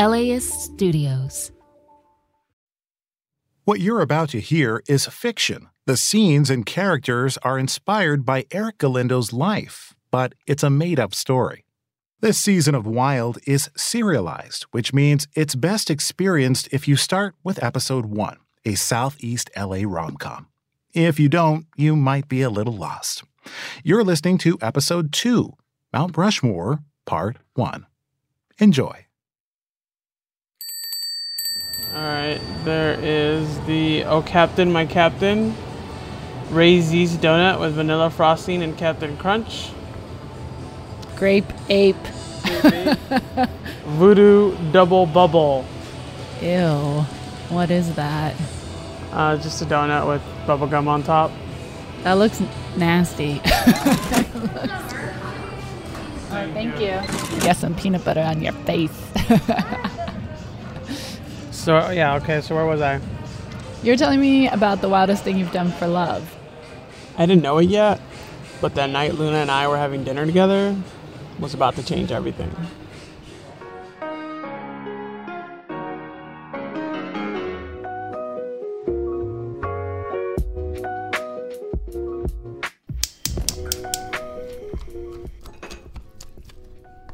LAist Studios. What you're about to hear is fiction. The scenes and characters are inspired by Erick Galindo's life, but it's a made up story. This season of Wild is serialized, which means it's best experienced if you start with episode 1, a Southeast LA rom com. If you don't, you might be a little lost. You're listening to episode 2, Mount Rushmore, part 1. Enjoy. Alright, there is the Oh Captain, My Captain Ray Z's donut with vanilla frosting and Captain Crunch. Grape ape. Voodoo Double Bubble. Ew. What is that? Uh, just a donut with bubble gum on top. That looks nasty. thank you. You got some peanut butter on your face. So, yeah, okay, so where was I? You're telling me about the wildest thing you've done for love. I didn't know it yet, but that night Luna and I were having dinner together was about to change everything.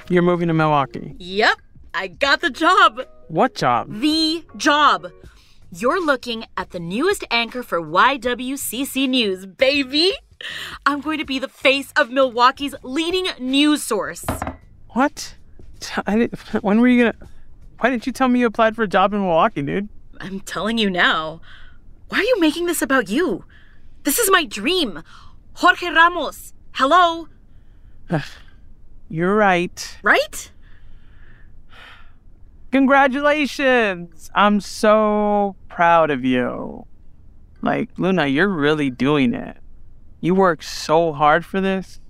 You're moving to Milwaukee. Yep, I got the job. What job? The job. You're looking at the newest anchor for YWCC News, baby. I'm going to be the face of Milwaukee's leading news source. What? I didn't, when were you gonna? Why didn't you tell me you applied for a job in Milwaukee, dude? I'm telling you now. Why are you making this about you? This is my dream. Jorge Ramos. Hello. You're right. Right? Congratulations! I'm so proud of you. Like, Luna, you're really doing it. You worked so hard for this.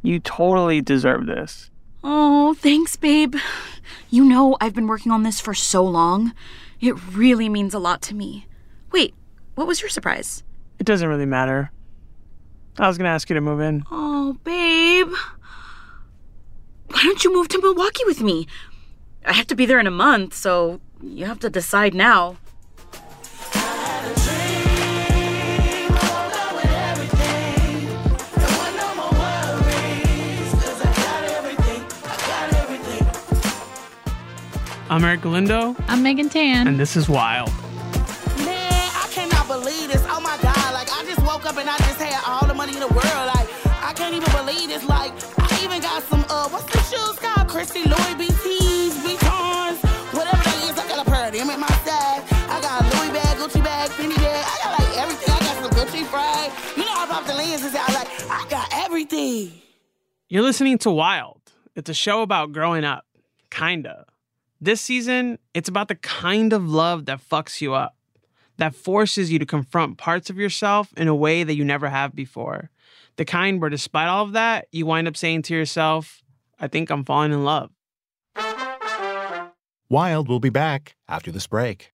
You totally deserve this. Oh, thanks, babe. You know I've been working on this for so long. It really means a lot to me. Wait, what was your surprise? It doesn't really matter. I was gonna ask you to move in. Oh, babe. Why don't you move to Milwaukee with me? I have to be there in a month, so you have to decide now. I'm Erick Galindo, I'm Megan Tan. and this is Wild. Man, I cannot believe this. Oh my God. Like, I just woke up and I just had all the money in the world. Like, I can't even believe this. Like, I even got some, uh, what's the shoes called? Christy Louis BTs, got some Gucci fried. You know, I popped the lenses out. Like, I got everything. You're listening to Wild. It's a show about growing up. Kinda. This season, it's about the kind of love that fucks you up, that forces you to confront parts of yourself in a way that you never have before. The kind where, despite all of that, you wind up saying to yourself, I think I'm falling in love. Wild will be back after this break.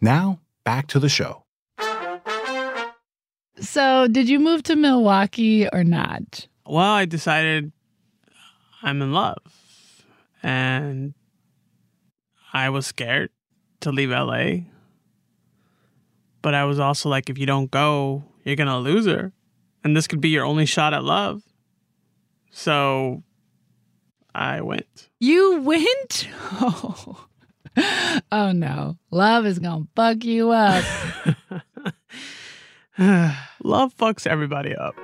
Now, back to the show. So, did you move to Milwaukee or not? Well, I decided I'm in love. And I was scared to leave LA. But I was also like, if you don't go, you're going to lose her. And this could be your only shot at love. So I went. You went? Oh. oh no. Love is going to fuck you up. Love fucks everybody up.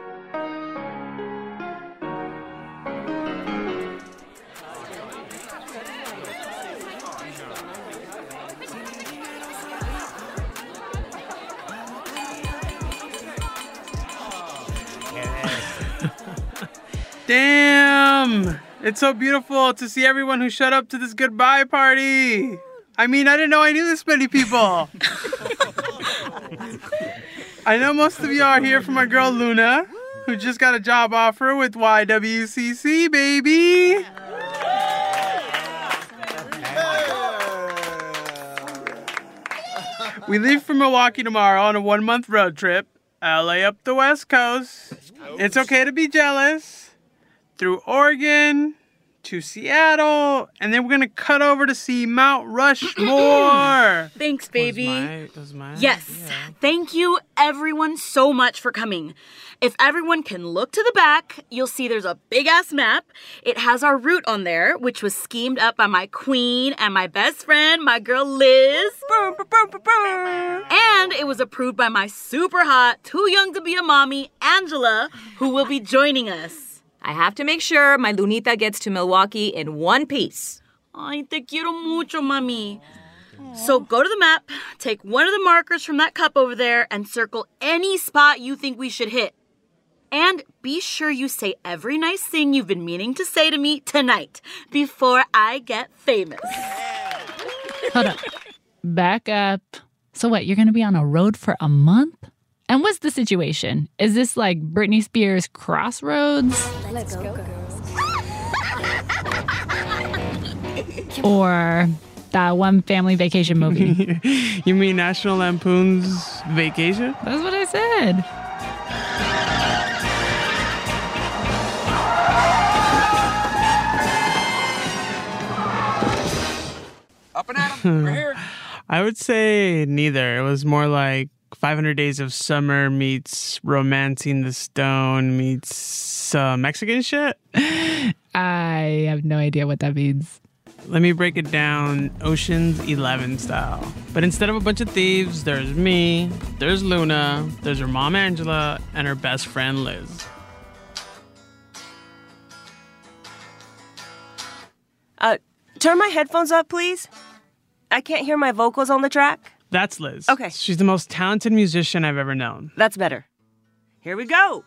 Damn! It's so beautiful to see everyone who showed up to this goodbye party. I mean, I didn't know I knew this many people. I know most of you are here for my girl Luna, who just got a job offer with YWCC, baby. We leave for Milwaukee tomorrow on a one month road trip. LA up the West Coast. It's okay to be jealous. Through Oregon to Seattle, and then we're gonna cut over to see Mount Rushmore. Thanks, baby. my- was my- yes. yeah. Thank you, everyone, so much for coming. If everyone can look to the back, you'll see there's a big ass map. It has our route on there, which was schemed up by my queen and my best friend, my girl Liz. And it was approved by my super hot, too young to be a mommy, Angela, who will be joining us. I have to make sure my Lunita gets to Milwaukee in one piece. Ay, te quiero mucho, mami. So go to the map, take one of the markers from that cup over there, and circle any spot you think we should hit. And be sure you say every nice thing you've been meaning to say to me tonight before I get famous. Hold up. Back up. So, what? You're going to be on a road for a month? And what's the situation? Is this like Britney Spears Crossroads? Let's go, girls. Or that one family vacation movie? you mean National Lampoon's Vacation? That's what I said. Up and at 'em. We're here. I would say neither. It was more like 500 Days of Summer meets Romancing the Stone meets uh, Mexican shit. I have no idea what that means. Let me break it down Ocean's 11 style. But instead of a bunch of thieves, there's me, there's Luna, there's her mom Angela, and her best friend Liz. Uh, turn my headphones up, please. I can't hear my vocals on the track. That's Liz. Okay. She's the most talented musician I've ever known. That's better. Here we go.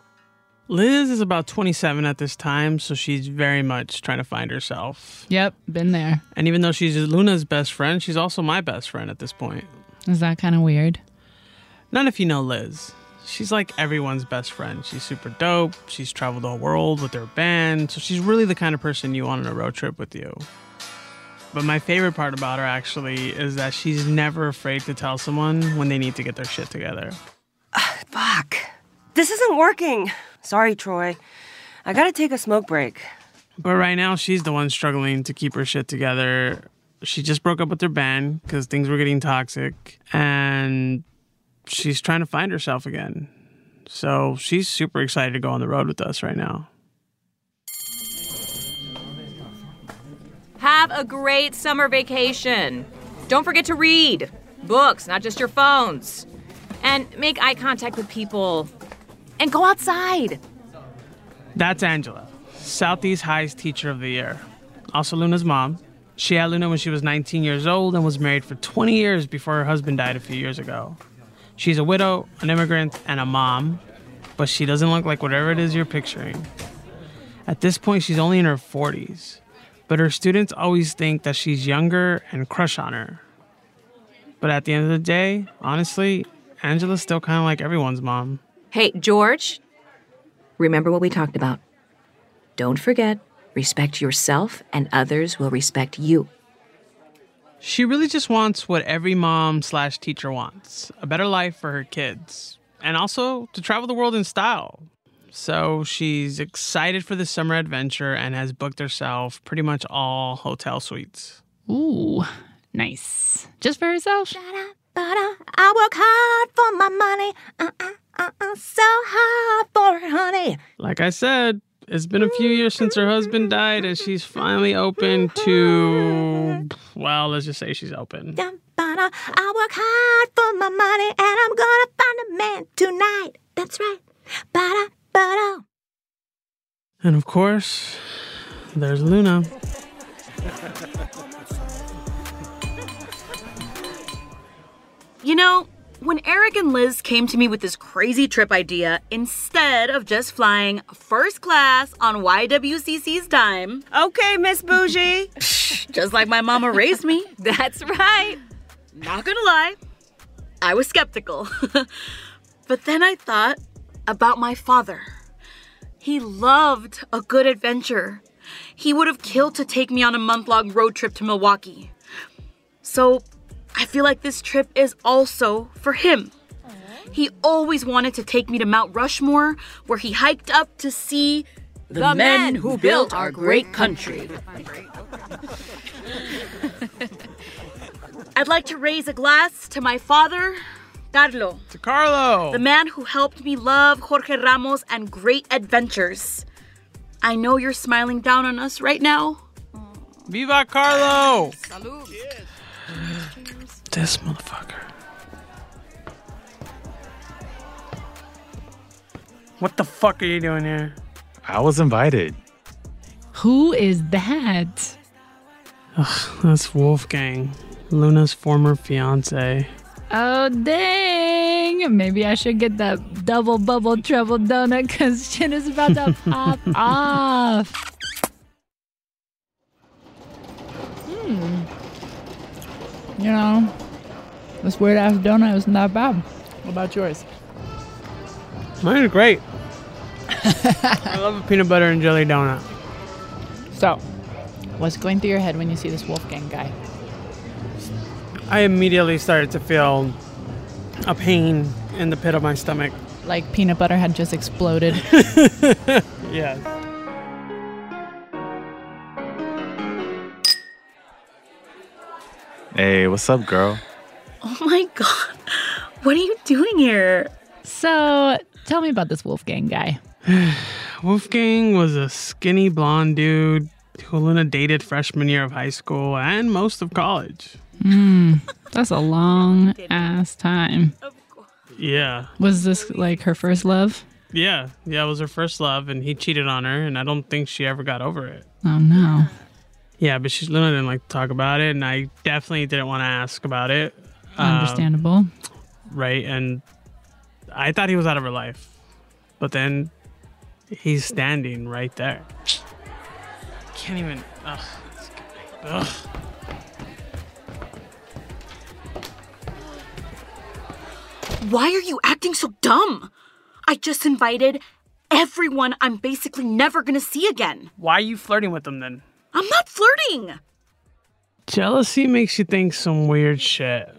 Liz is about 27 at this time, so she's very much trying to find herself. Yep, been there. And even though she's Luna's best friend, she's also my best friend at this point. Is that kind of weird? Not if you know Liz. She's like everyone's best friend. She's super dope. She's traveled the whole world with her band, so she's really the kind of person you want on a road trip with you. But my favorite part about her actually is that she's never afraid to tell someone when they need to get their shit together. Ah, fuck. This isn't working. Sorry, Troy. I gotta take a smoke break. But right now, she's the one struggling to keep her shit together. She just broke up with her band because things were getting toxic, and she's trying to find herself again. So she's super excited to go on the road with us right now. Have a great summer vacation. Don't forget to read books, not just your phones. And make eye contact with people. And go outside. That's Angela, Southeast High's Teacher of the Year. Also Luna's mom. She had Luna when she was 19 years old and was married for 20 years before her husband died a few years ago. She's a widow, an immigrant, and a mom, but she doesn't look like whatever it is you're picturing. At this point, she's only in her 40s, but her students always think that she's younger and crush on her. But at the end of the day, honestly, Angela's still kind of like everyone's mom. Hey, George, remember what we talked about. Don't forget, respect yourself, and others will respect you. She really just wants what every mom slash teacher wants a better life for her kids, and also to travel the world in style. So she's excited for the summer adventure and has booked herself pretty much all hotel suites. Ooh, nice. Just for herself? I work hard for my money. Uh, uh, uh-uh, so hard for honey. Like I said, it's been a few years since her husband died, and she's finally open to. Well, let's just say she's open. I work hard for my money, and I'm gonna find a man tonight. That's right. Ba-da, ba-da. And of course, there's Luna. You know, when Erick and Liz came to me with this crazy trip idea, instead of just flying first class on YWCC's dime, Okay, Miss Bougie. just like my mama raised me, That's right. not gonna lie, I was skeptical. but then I thought about my father. He loved a good adventure. He would have killed to take me on a month long road trip to Milwaukee. So I feel like this trip is also for him. He always wanted to take me to Mount Rushmore, where he hiked up to see the, men who built our great country. I'd like to raise a glass to my father, Carlo, To Carlo! the man who helped me love Jorge Ramos and great adventures. I know you're smiling down on us right now. Viva Carlo! Salud. This motherfucker. What the fuck are you doing here? I was invited. Who is that? That's Wolfgang, Luna's former fiance. Oh, Maybe I should get that double bubble treble donut because shit is about to pop off. Hmm. You know, this weird ass donut isn't that bad. What about yours? Mine is great. I love a peanut butter and jelly donut. So, what's going through your head when you see this Wolfgang guy? I immediately started to feel a pain in the pit of my stomach. Like peanut butter had just exploded. Yes. Hey, what's up, girl? Oh my god, what are you doing here? so, tell me about this Wolfgang guy. Wolfgang was a skinny blonde dude who Luna dated freshman year of high school and most of college. That's a long ass time. Yeah. Was this like her first love? Yeah. Yeah, it was her first love and he cheated on her and I don't think she ever got over it. Oh no. Yeah, but she Luna didn't like to talk about it and I definitely didn't want to ask about it. Um, Understandable. right? And I thought he was out of her life. But then he's standing right there. Can't even ugh. Ugh. Why are you acting so dumb? I just invited everyone I'm basically never gonna see again. Why are you flirting with them then? I'm not flirting. Jealousy makes you think some weird shit.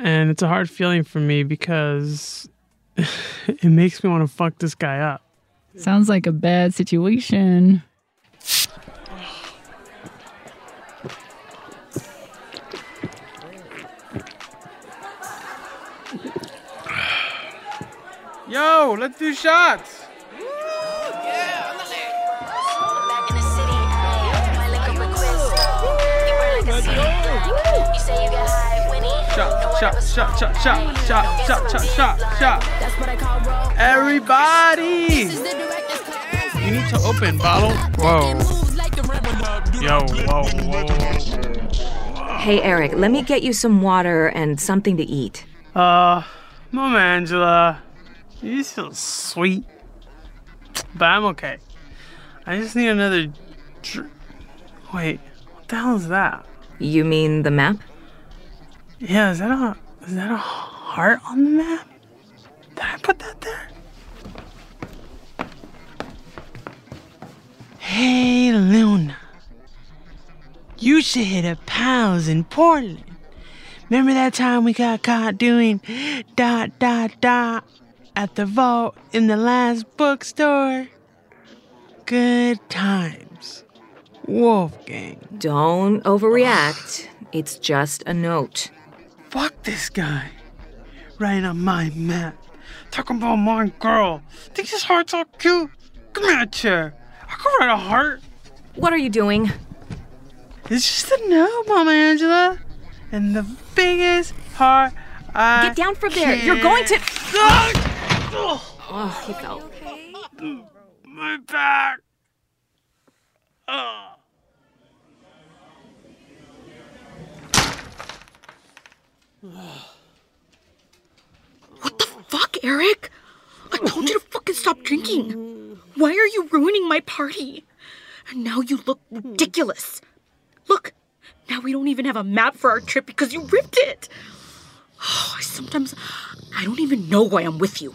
And it's a hard feeling for me because it makes me want to fuck this guy up. Sounds like a bad situation. Yo, let's do shots. Shot, shot, shot, shot, shot, shot, shot, shot, shot, shot. Everybody! You need to open bottle. Whoa. Yo, whoa, whoa, whoa. Hey, Erick, let me get you some water and something to eat. Uh, Mama Angela, you so sweet. But I'm okay. I just need another. Dr- Wait, what the hell is that? You mean the map? Yeah, is that a is that a heart on the map? Did I put that there? Hey, Luna. You should hit up Powell's in Portland. Remember that time we got caught doing dot dot dot at the vault in the last bookstore? Good times. Wolfgang. Don't overreact. It's just a note. Fuck this guy. Writing on my map. Talking about my girl. Think his heart's all cute? Come here, chair. I can write a heart. What are you doing? It's just a note, Mama Angela. And the biggest heart I Get down from there. You're going to. Oh, he fell. My back. Oh. What the fuck, Erick! I told you to fucking stop drinking. Why are you ruining my party? And now you look ridiculous. Look, now we don't even have a map for our trip because you ripped it. Oh, I sometimes I don't even know why I'm with you.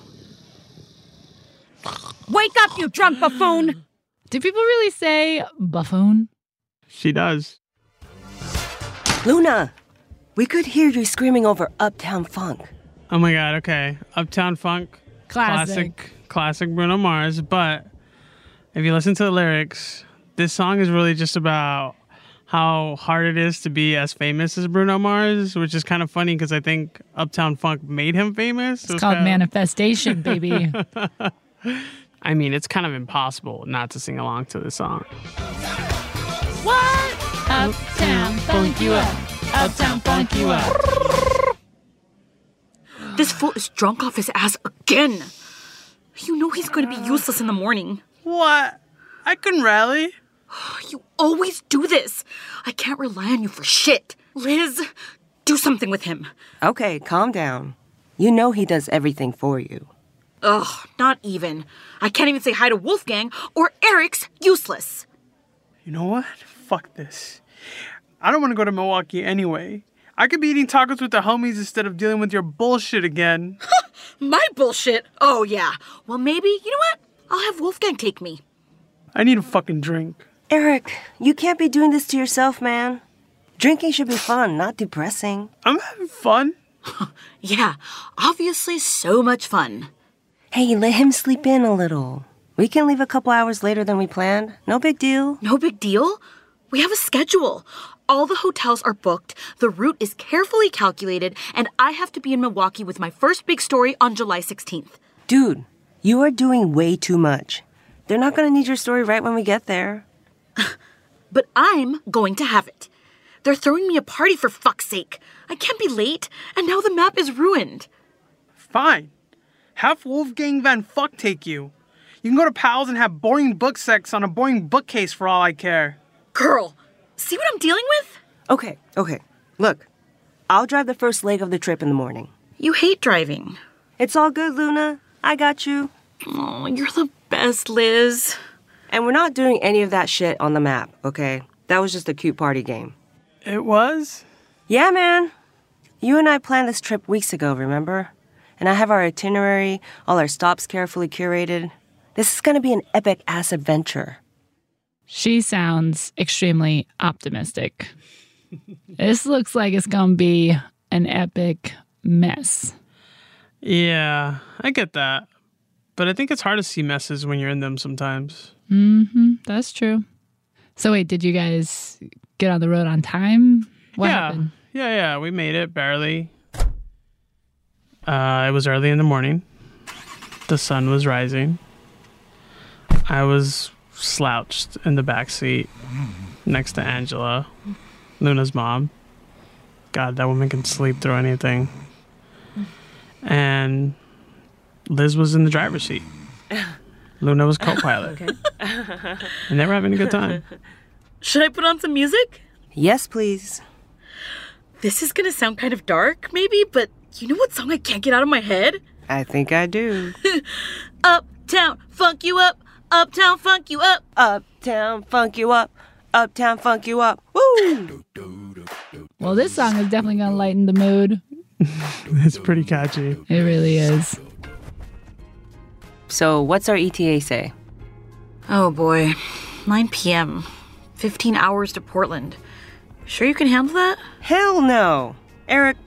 Wake up, you drunk buffoon! Do people really say buffoon? She does. Luna, we could hear you screaming over Uptown Funk. Oh my god, okay. Uptown Funk. Classic. Classic, classic Bruno Mars. But if you listen to the lyrics, this song is really just about how hard it is to be as famous as Bruno Mars, which is kind of funny because I think Uptown Funk made him famous. It's called manifestation, baby. I mean, it's kind of impossible not to sing along to this song. what? Uptown funk you up. Uptown funk you up. This fool is drunk off his ass again. You know he's going to be useless in the morning. What? I can rally. You always do this. I can't rely on you for shit. Liz, do something with him. Okay, calm down. You know he does everything for you. Ugh, not even. I can't even say hi to Wolfgang or Erick's useless. You know what? Fuck this. I don't want to go to Milwaukee anyway. I could be eating tacos with the homies instead of dealing with your bullshit again. My bullshit? Oh, yeah. Well, maybe, you know what? I'll have Wolfgang take me. I need a fucking drink. Erick, you can't be doing this to yourself, man. Drinking should be fun, not depressing. I'm having fun. Yeah, obviously so much fun. Hey, let him sleep in a little. We can leave a couple hours later than we planned. No big deal. No big deal. We have a schedule. All the hotels are booked, the route is carefully calculated, and I have to be in Milwaukee with my first big story on July 16th. Dude, you are doing way too much. They're not gonna need your story right when we get there. But I'm going to have it. They're throwing me a party for fuck's sake. I can't be late, and now the map is ruined. Fine. Have Wolfgang Van Fuck take you. You can go to Powell's and have boring book sex on a boring bookcase for all I care. Girl, see what I'm dealing with? Okay, okay. Look, I'll drive the first leg of the trip in the morning. You hate driving. It's all good, Luna. I got you. Oh, you're the best, Liz. And we're not doing any of that shit on the map, okay? That was just a cute party game. It was? Yeah, man. You and I planned this trip weeks ago, remember? And I have our itinerary, all our stops carefully curated. This is gonna be an epic ass adventure. She sounds extremely optimistic. this looks like it's gonna be an epic mess. Yeah, I get that. But I think it's hard to see messes when you're in them sometimes. Mm-hmm. That's true. So wait, did you guys get on the road on time? What yeah. happened? Yeah, yeah, we made it barely. Uh, it was early in the morning. The sun was rising. I was slouched in the back seat next to Angela, Luna's mom. God, that woman can sleep through anything. And Liz was in the driver's seat. Luna was co-pilot. Okay. And they were having a good time. Should I put on some music? Yes, please. This is gonna sound kind of dark, maybe, but you know what song I can't get out of my head? I think I do. Uptown, funk you up. Uptown, funk you up. Uptown, funk you up. Uptown, funk you up. Woo! Well, this song is definitely going to lighten the mood. It's pretty catchy. It really is. So, what's our ETA say? Oh boy, 9 p.m. 15 hours to Portland. Sure you can handle that? Hell no! Erick,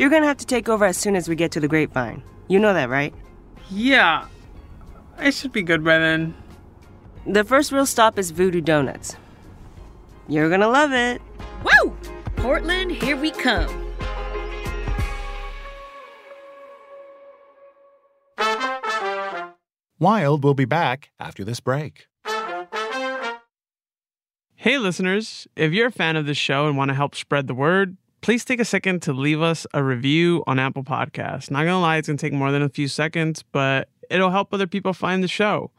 you're gonna have to take over as soon as we get to the grapevine. You know that, right? Yeah, I should be good by then. The first real stop is Voodoo Donuts. You're gonna love it. Woo! Portland, here we come. Wild will be back after this break. Hey, listeners, if you're a fan of this show and want to help spread the word, please take a second to leave us a review on Apple Podcasts. Not gonna lie, it's gonna take more than a few seconds, but it'll help other people find the show.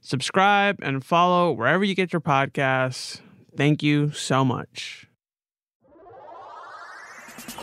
Subscribe and follow wherever you get your podcasts. Thank you so much.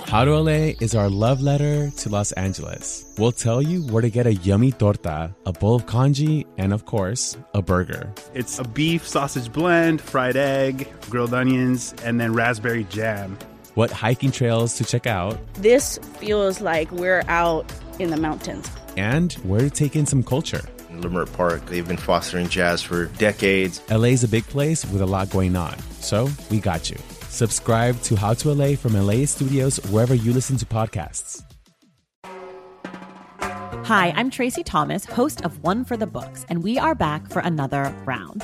How to LA is our love letter to Los Angeles. We'll tell you where to get a yummy torta, a bowl of congee, and of course, a burger. It's a beef sausage blend, fried egg, grilled onions, and then raspberry jam. What hiking trails to check out, This feels like we're out in the mountains. and where to take in some culture. Leimert Park, they've been fostering jazz for decades. LA's a big place with a lot going on, so we got you. Subscribe to How to LA from LAist Studios wherever you listen to podcasts. Hi, I'm Tracy Thomas, host of One for the Books, and we are back for another round.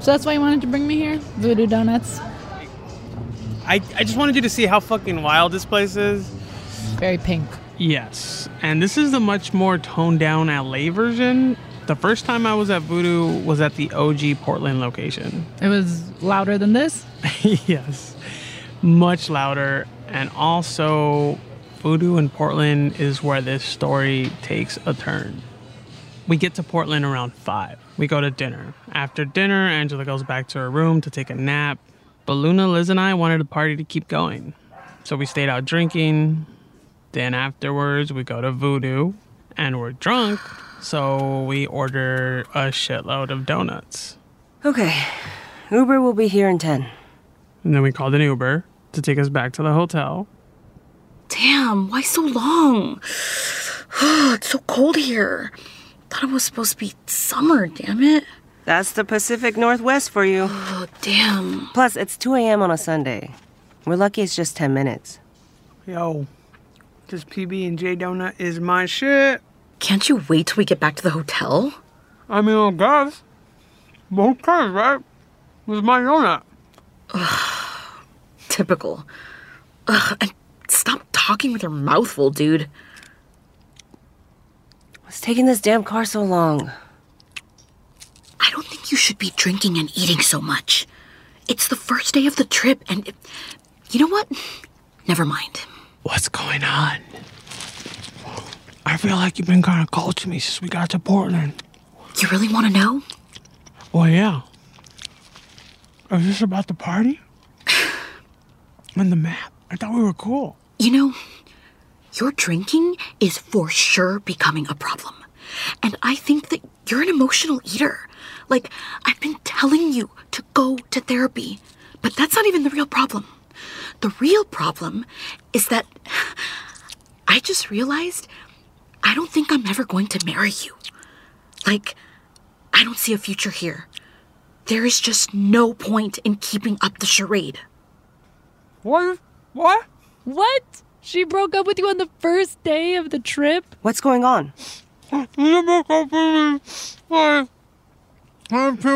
So that's why you wanted to bring me here? Voodoo Donuts. I, I just wanted you to see how fucking wild this place is. Very pink. Yes, and this is the much more toned down LA version. The first time I was at Voodoo was at the OG Portland location. It was louder than this? yes, much louder. And also, Voodoo in Portland is where this story takes a turn. We get to Portland around 5. We go to dinner. After dinner, Angela goes back to her room to take a nap. But Luna, Liz, and I wanted the party to keep going. So we stayed out drinking. Then afterwards, we go to Voodoo and we're drunk. So we order a shitload of donuts. Okay. Uber will be here in 10. And then we called an Uber to take us back to the hotel. Damn, why so long? it's so cold here. Thought it was supposed to be summer, damn it. That's the Pacific Northwest for you. Oh, damn. Plus, it's 2 a.m. on a Sunday. We're lucky it's just 10 minutes. Yo, this PB and J donut is my shit. Can't you wait till we get back to the hotel? I mean, I guess. Okay, right? It's my donut. Typical. Ugh, and stop talking with your mouth full, dude. What's taking this damn car so long? I don't think you should be drinking and eating so much. It's the first day of the trip, and it- you know what? Never mind. What's going on? I feel like you've been kind of cold to me since we got to Portland. You really want to know? Well, yeah. Is this about the party? and the map? I thought we were cool. You know, your drinking is for sure becoming a problem. And I think that you're an emotional eater. Like, I've been telling you to go to therapy, but that's not even the real problem. The real problem is that I just realized I don't think I'm ever going to marry you. Like, I don't see a future here. There is just no point in keeping up the charade. What? What? What? She broke up with you on the first day of the trip? What's going on? I have peanut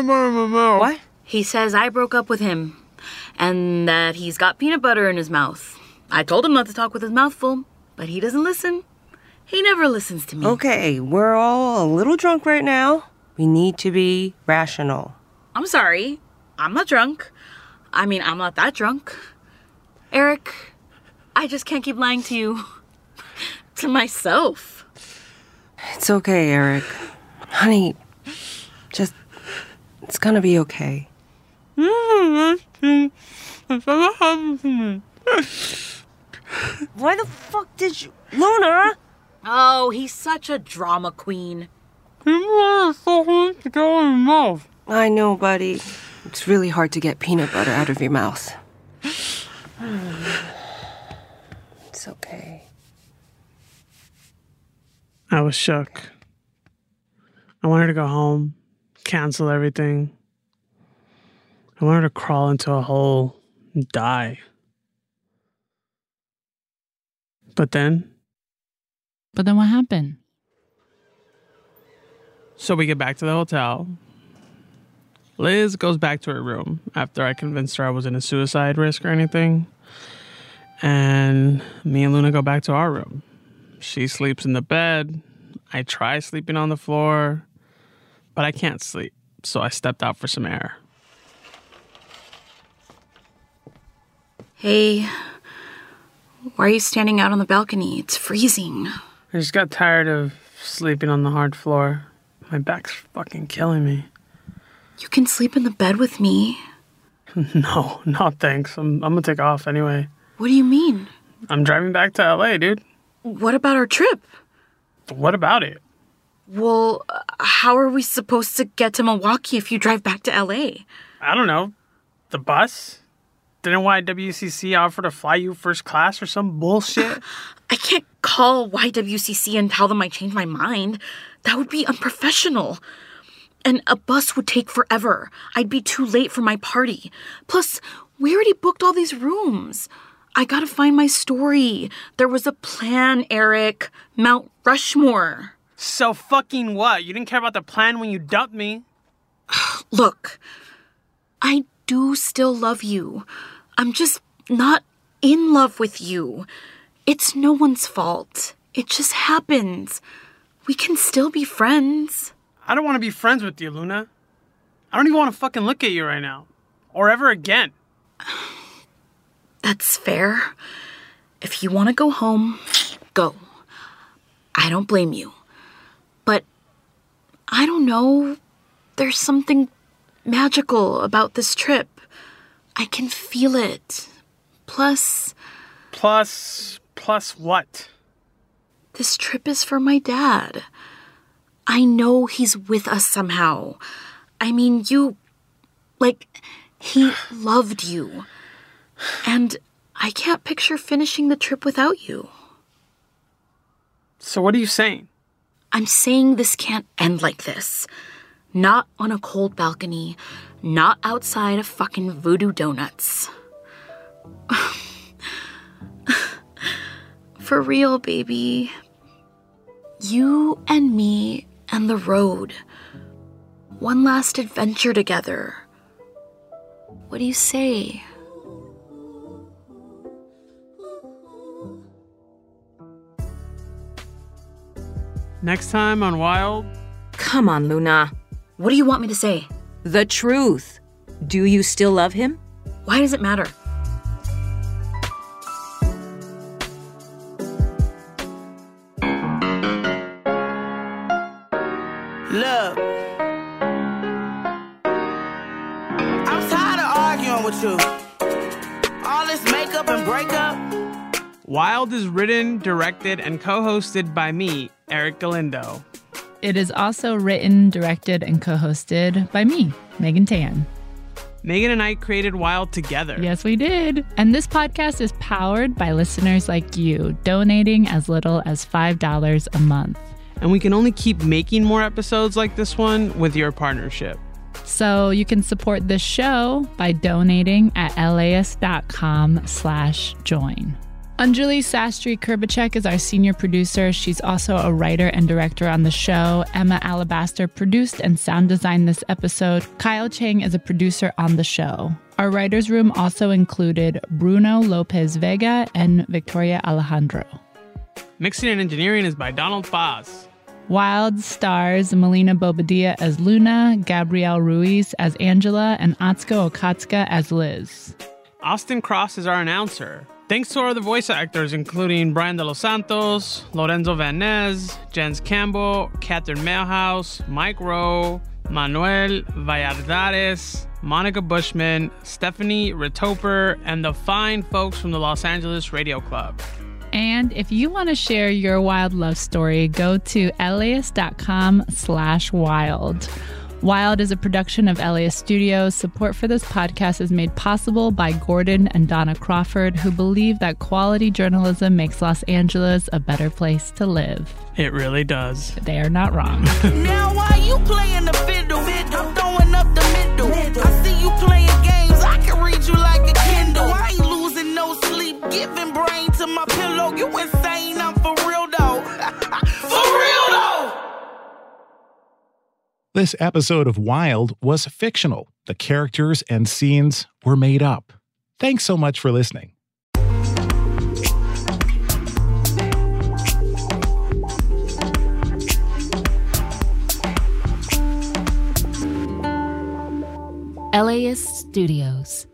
butter in my mouth. What? He says I broke up with him and that he's got peanut butter in his mouth. I told him not to talk with his mouth full, but he doesn't listen. He never listens to me. Okay, we're all a little drunk right now. We need to be rational. I'm sorry. I'm not drunk. I mean, I'm not that drunk. Erick, I just can't keep lying to you. to myself. It's okay, Erick. Honey, just. It's gonna be okay. Why the fuck did you. Luna! Oh, he's such a drama queen. I know, buddy. It's really hard to get peanut butter out of your mouth. It's okay. I was shook. I wanted to go home, cancel everything. I wanted to crawl into a hole and die. But then, But then what happened? so we get back to the hotel. Liz goes back to her room after I convinced her I wasn't a suicide risk or anything. And me and Luna go back to our room. She sleeps in the bed. I try sleeping on the floor, but I can't sleep. So I stepped out for some air. Hey, why are you standing out on the balcony? It's freezing. I just got tired of sleeping on the hard floor. My back's fucking killing me. You can sleep in the bed with me. No, no thanks. I'm, I'm gonna take off anyway. What do you mean? I'm driving back to LA, dude. What about our trip? What about it? Well, how are we supposed to get to Milwaukee if you drive back to LA? I don't know. The bus? Didn't YWCC offer to fly you first class or some bullshit? I can't call YWCC and tell them I changed my mind. That would be unprofessional. And a bus would take forever. I'd be too late for my party. Plus, we already booked all these rooms. I gotta find my story. There was a plan, Erick. Mount Rushmore. So fucking what? You didn't care about the plan when you dumped me. Look, I do still love you. I'm just not in love with you. It's no one's fault. It just happens. We can still be friends. I don't want to be friends with you, Luna. I don't even want to fucking look at you right now. Or ever again. That's fair. If you want to go home, go. I don't blame you. But I don't know. There's something magical about this trip. I can feel it. Plus, Plus, plus what? this trip is for my dad. I know he's with us somehow. I mean, you. Like, he loved you. And I can't picture finishing the trip without you. So what are you saying? I'm saying this can't end like this. Not on a cold balcony, not outside of fucking voodoo donuts. For real, baby. You and me and the road. One last adventure together. What do you say? Next time on Wild, Come on, Luna. What do you want me to say? The truth. Do you still love him? Why does it matter? Look. I'm tired of arguing with you. All this makeup and breakup. Wild is written, directed, and co hosted by me, Erick Galindo. It is also written, directed, and co hosted by me, Megan Tan. Megan and I created Wild together. Yes, we did. And this podcast is powered by listeners like you, donating as little as $5 a month. And we can only keep making more episodes like this one with your partnership. So you can support this show by donating at laist.com slash join. Anjali Sastry Krbechek is our senior producer. She's also a writer and director on the show. Emma Alabaster produced and sound designed this episode. Kyle Chang is a producer on the show. Our writer's room also included Bruno Lopez Vega and Victoria Alejandro. Mixing and engineering is by Donald Paz. Wild stars Melina Bobadilla as Luna, Gabrielle Ruiz as Angela, and Atsuko Okatsuka as Liz. Austin Cross is our announcer. Thanks to our other voice actors, including Brian De Los Santos, Lorenzo Van Ness, Jens Campbell, Catherine Mailhouse, Mike Rowe, Manuel Valladares, Monica Bushman, Stephanie Retoper, and the fine folks from the Los Angeles Radio Club. And if you want to share your wild love story, go to LAist.com slash wild. Wild is a production of LAist Studios. Support for this podcast is made possible by Gordon and Donna Crawford, who believe that quality journalism makes Los Angeles a better place to live. It really does. They are not wrong. Now why you playing the fiddle? I'm throwing up the middle. I see you playing games. I can read you like a Kindle. I ain't losing no sleep, giving brain to my pillow. You insane? I'm for This episode of Wild was fictional. The characters and scenes were made up. Thanks so much for listening. LAist Studios.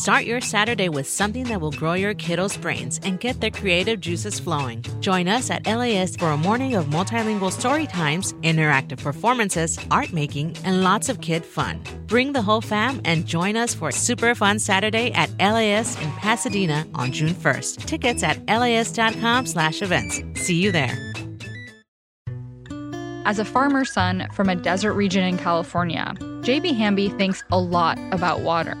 Start your Saturday with something that will grow your kiddos' brains and get their creative juices flowing. Join us at LAist for a morning of multilingual story times, interactive performances, art making, and lots of kid fun. Bring the whole fam and join us for a super fun Saturday at LAist in Pasadena on June 1st. Tickets at LAist.com slash events. See you there. As a farmer's son from a desert region in California, JB Hamby thinks a lot about water.